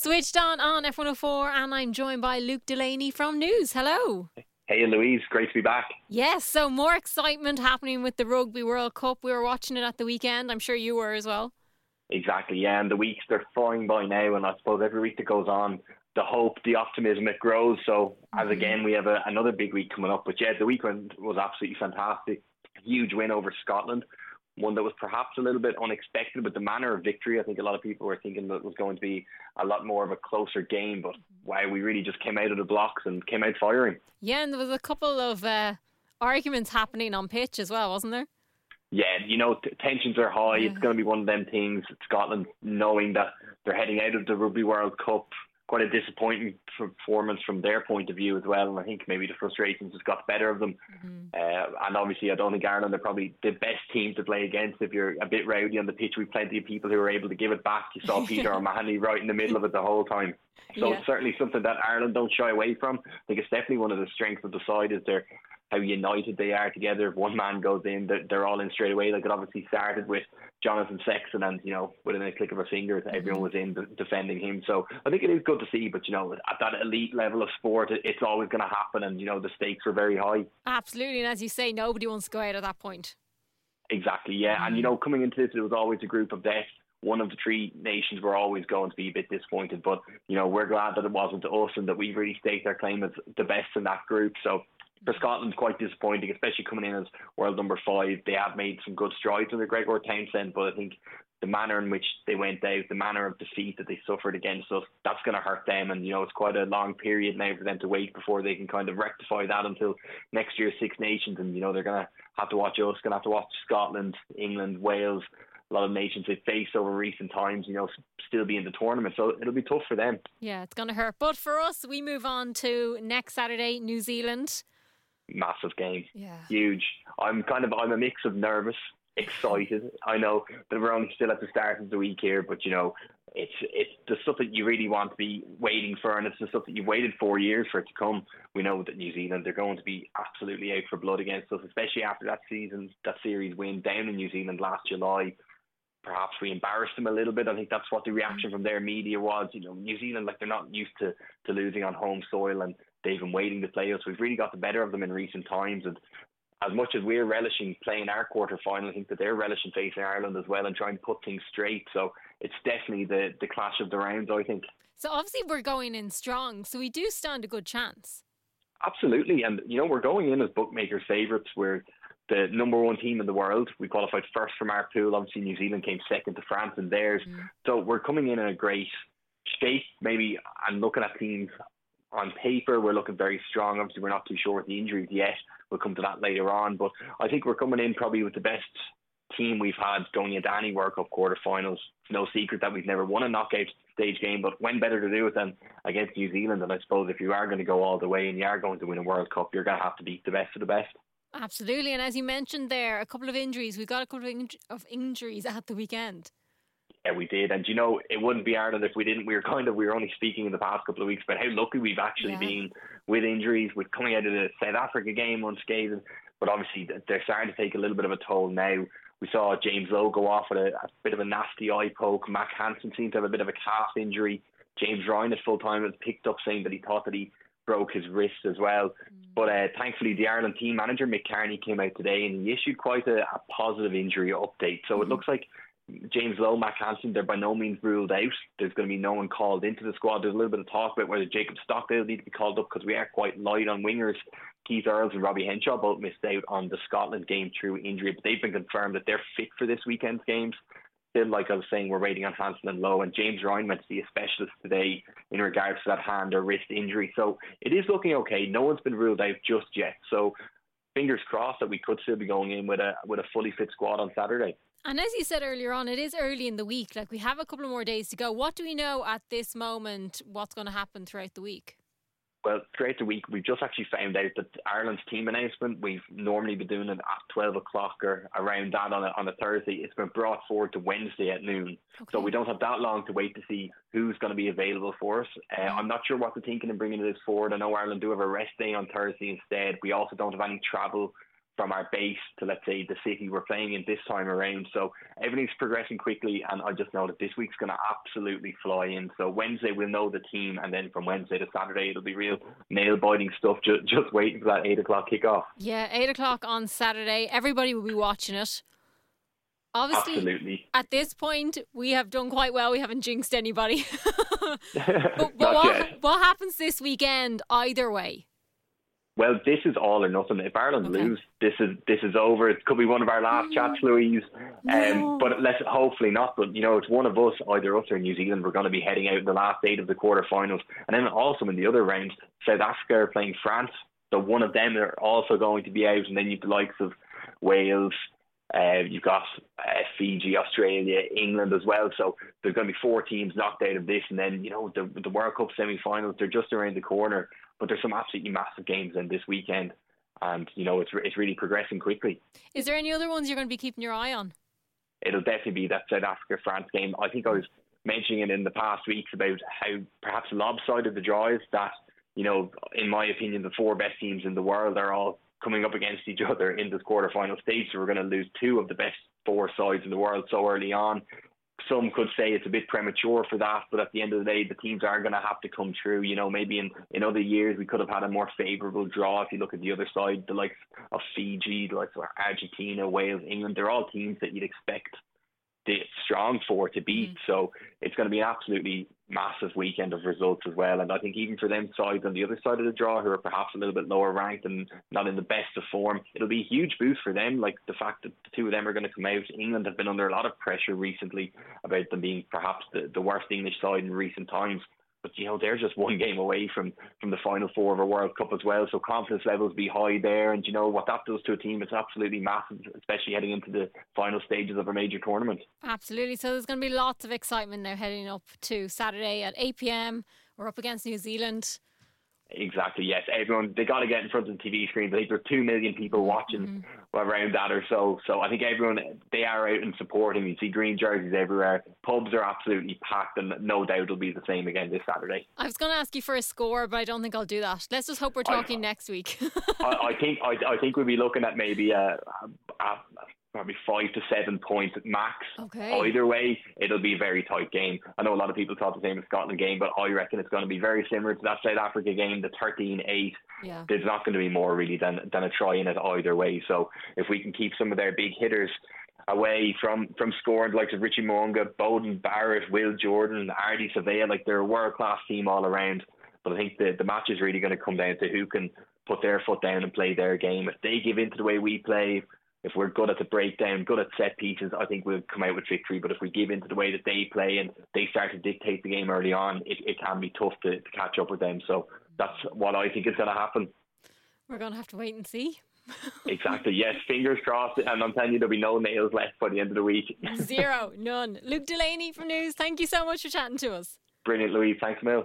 Switched on on F104, and I'm joined by Luke Delaney from News. Hello. Hey, Louise, great to be back. Yes, so more excitement happening with the Rugby World Cup. We were watching it at the weekend. I'm sure you were as well. Exactly, yeah, and the weeks they're flying by now, and I suppose every week that goes on, the hope, the optimism, it grows. So, as mm-hmm. again, we have a, another big week coming up. But yeah, the weekend was absolutely fantastic. Huge win over Scotland one that was perhaps a little bit unexpected, but the manner of victory, I think a lot of people were thinking that it was going to be a lot more of a closer game. But wow, we really just came out of the blocks and came out firing. Yeah, and there was a couple of uh, arguments happening on pitch as well, wasn't there? Yeah, you know, t- tensions are high. Yeah. It's going to be one of them things. Scotland knowing that they're heading out of the Rugby World Cup quite a disappointing performance from their point of view as well. And I think maybe the frustrations just got better of them. Mm-hmm. Uh, and obviously, I don't think Ireland are probably the best team to play against. If you're a bit rowdy on the pitch, we've plenty of people who are able to give it back. You saw Peter O'Mahony right in the middle of it the whole time. So yeah. it's certainly something that Ireland don't shy away from. I think it's definitely one of the strengths of the side is their how united they are together. If one man goes in, they're, they're all in straight away. Like it obviously started with Jonathan Sexton, and you know, within a click of a finger, everyone mm-hmm. was in defending him. So I think it is good to see. But you know, at that elite level of sport, it's always going to happen, and you know, the stakes are very high. Absolutely, and as you say, nobody wants to go out at that point. Exactly, yeah. And you mm-hmm. know, coming into this, it was always a group of death one of the three nations were always going to be a bit disappointed. But, you know, we're glad that it wasn't us and that we've really staked our claim as the best in that group. So for Scotland, quite disappointing, especially coming in as world number five. They have made some good strides under Gregor Townsend, but I think the manner in which they went out, the manner of defeat that they suffered against us, that's going to hurt them. And, you know, it's quite a long period now for them to wait before they can kind of rectify that until next year's Six Nations. And, you know, they're going to have to watch us, going to have to watch Scotland, England, Wales, a lot of nations they've faced over recent times, you know, still be in the tournament. So it'll be tough for them. Yeah, it's going to hurt. But for us, we move on to next Saturday, New Zealand. Massive game. Yeah. Huge. I'm kind of, I'm a mix of nervous, excited. I know that we're only still at the start of the week here, but you know, it's it's the stuff that you really want to be waiting for, and it's the stuff that you've waited four years for it to come. We know that New Zealand they're going to be absolutely out for blood against us, especially after that season, that series win down in New Zealand last July perhaps we embarrassed them a little bit. I think that's what the reaction mm. from their media was. You know, New Zealand, like they're not used to, to losing on home soil and they've been waiting to play us. We've really got the better of them in recent times. And as much as we're relishing playing our quarter final, I think that they're relishing facing Ireland as well and trying to put things straight. So it's definitely the, the clash of the rounds, I think. So obviously we're going in strong, so we do stand a good chance. Absolutely. And, you know, we're going in as bookmakers' favourites. We're the number one team in the world. We qualified first from our pool. Obviously, New Zealand came second to France and theirs. Mm. So we're coming in in a great shape, maybe, and looking at teams on paper, we're looking very strong. Obviously, we're not too sure with the injuries yet. We'll come to that later on. But I think we're coming in probably with the best team we've had going into any World Cup quarterfinals. It's no secret that we've never won a knockout stage game, but when better to do it than against New Zealand? And I suppose if you are going to go all the way and you are going to win a World Cup, you're going to have to beat the best of the best. Absolutely, and as you mentioned there, a couple of injuries. We've got a couple of, in- of injuries at the weekend. Yeah, we did, and you know it wouldn't be Ireland if we didn't. We were kind of we were only speaking in the past couple of weeks about how lucky we've actually yeah. been with injuries, with coming out of the South Africa game unscathed. But obviously they're starting to take a little bit of a toll now. We saw James Lowe go off with a, a bit of a nasty eye poke. Mack Hansen seemed to have a bit of a calf injury. James Ryan at full time has picked up saying that he thought that he broke his wrist as well. Mm. But uh, thankfully, the Ireland team manager Mick Kearney came out today and he issued quite a, a positive injury update. So mm. it looks like James Lowe, Mack Hansen, they're by no means ruled out. There's going to be no one called into the squad. There's a little bit of talk about whether Jacob Stockdale need to be called up because we are quite light on wingers. Keith Earls and Robbie Henshaw both missed out on the Scotland game through injury, but they've been confirmed that they're fit for this weekend's games still, like I was saying, we're waiting on Hansen and Lowe. And James Ryan went to see a specialist today in regards to that hand or wrist injury. So it is looking okay. No one's been ruled out just yet. So fingers crossed that we could still be going in with a with a fully fit squad on Saturday. And as you said earlier on, it is early in the week. Like we have a couple of more days to go. What do we know at this moment? What's going to happen throughout the week? Well, throughout the week, we've just actually found out that Ireland's team announcement, we've normally been doing it at 12 o'clock or around that on a, on a Thursday. It's been brought forward to Wednesday at noon. Okay. So we don't have that long to wait to see who's going to be available for us. Uh, I'm not sure what they're thinking in bringing this forward. I know Ireland do have a rest day on Thursday instead. We also don't have any travel from our base to let's say the city we're playing in this time around. So everything's progressing quickly, and I just know that this week's going to absolutely fly in. So Wednesday we'll know the team, and then from Wednesday to Saturday it'll be real nail biting stuff. Just just waiting for that eight o'clock kickoff. Yeah, eight o'clock on Saturday. Everybody will be watching it. Obviously, Absolutely. at this point, we have done quite well. We haven't jinxed anybody. but, but what, what happens this weekend either way? Well, this is all or nothing. If Ireland okay. lose, this is this is over. It could be one of our last chats, Louise. No. Um, but let's hopefully not. But you know, it's one of us, either us or New Zealand. We're going to be heading out in the last eight of the quarterfinals, and then also in the other round, South Africa are playing France. So one of them are also going to be out, and then you've the likes of Wales. Uh, you've got uh, Fiji, Australia, England as well. So there's going to be four teams knocked out of this, and then you know the the World Cup semi-finals. They're just around the corner but there's some absolutely massive games in this weekend, and you know it's it's really progressing quickly. Is there any other ones you're going to be keeping your eye on? It'll definitely be that South Africa France game. I think I was mentioning it in the past weeks about how perhaps the lopsided the draw is. That you know, in my opinion, the four best teams in the world are all coming up against each other in this quarterfinal stage. So we're going to lose two of the best four sides in the world so early on some could say it's a bit premature for that, but at the end of the day, the teams are going to have to come through. You know, maybe in, in other years we could have had a more favourable draw. If you look at the other side, the likes of Fiji, the likes of Argentina, Wales, England, they're all teams that you'd expect strong for to beat. Mm. So it's going to be an absolutely massive weekend of results as well. And I think even for them sides on the other side of the draw, who are perhaps a little bit lower ranked and not in the best of form, it'll be a huge boost for them. Like the fact that the two of them are going to come out. England have been under a lot of pressure recently about them being perhaps the, the worst English side in recent times but you know they're just one game away from from the final four of a World Cup as well. So confidence levels be high there, and you know what that does to a team, it's absolutely massive, especially heading into the final stages of a major tournament. Absolutely. So there's going to be lots of excitement now heading up to Saturday at 8 p.m. We're up against New Zealand. Exactly. Yes, everyone they got to get in front of the TV screens. I think there's two million people watching mm-hmm. around that or so. So I think everyone they are out and supporting. You see green jerseys everywhere. Pubs are absolutely packed, and no doubt it'll be the same again this Saturday. I was going to ask you for a score, but I don't think I'll do that. Let's just hope we're talking I, next week. I, I, think I, I think we'll be looking at maybe a, a, a probably five to seven points at max. Okay. Either way, it'll be a very tight game. I know a lot of people thought the same as Scotland game, but I reckon it's going to be very similar to that South Africa game, the 13-8. Yeah. There's not going to be more really than than a try in it either way. So if we can keep some of their big hitters away from from scoring like of Richie Mo'unga, Beauden Barrett, Will Jordan, Ardie Savea, like they're a world class team all around. But I think the the match is really going to come down to who can put their foot down and play their game. If they give in to the way we play, if we're good at the breakdown, good at set pieces, I think we'll come out with victory. But if we give in to the way that they play and they start to dictate the game early on, it, it can be tough to, to catch up with them. So that's what I think is going to happen. We're going to have to wait and see. exactly. Yes, fingers crossed. And I'm telling you, there'll be no nails left by the end of the week. Zero, none. Luke Delaney from News, thank you so much for chatting to us. Brilliant, Louise. Thanks, Mill.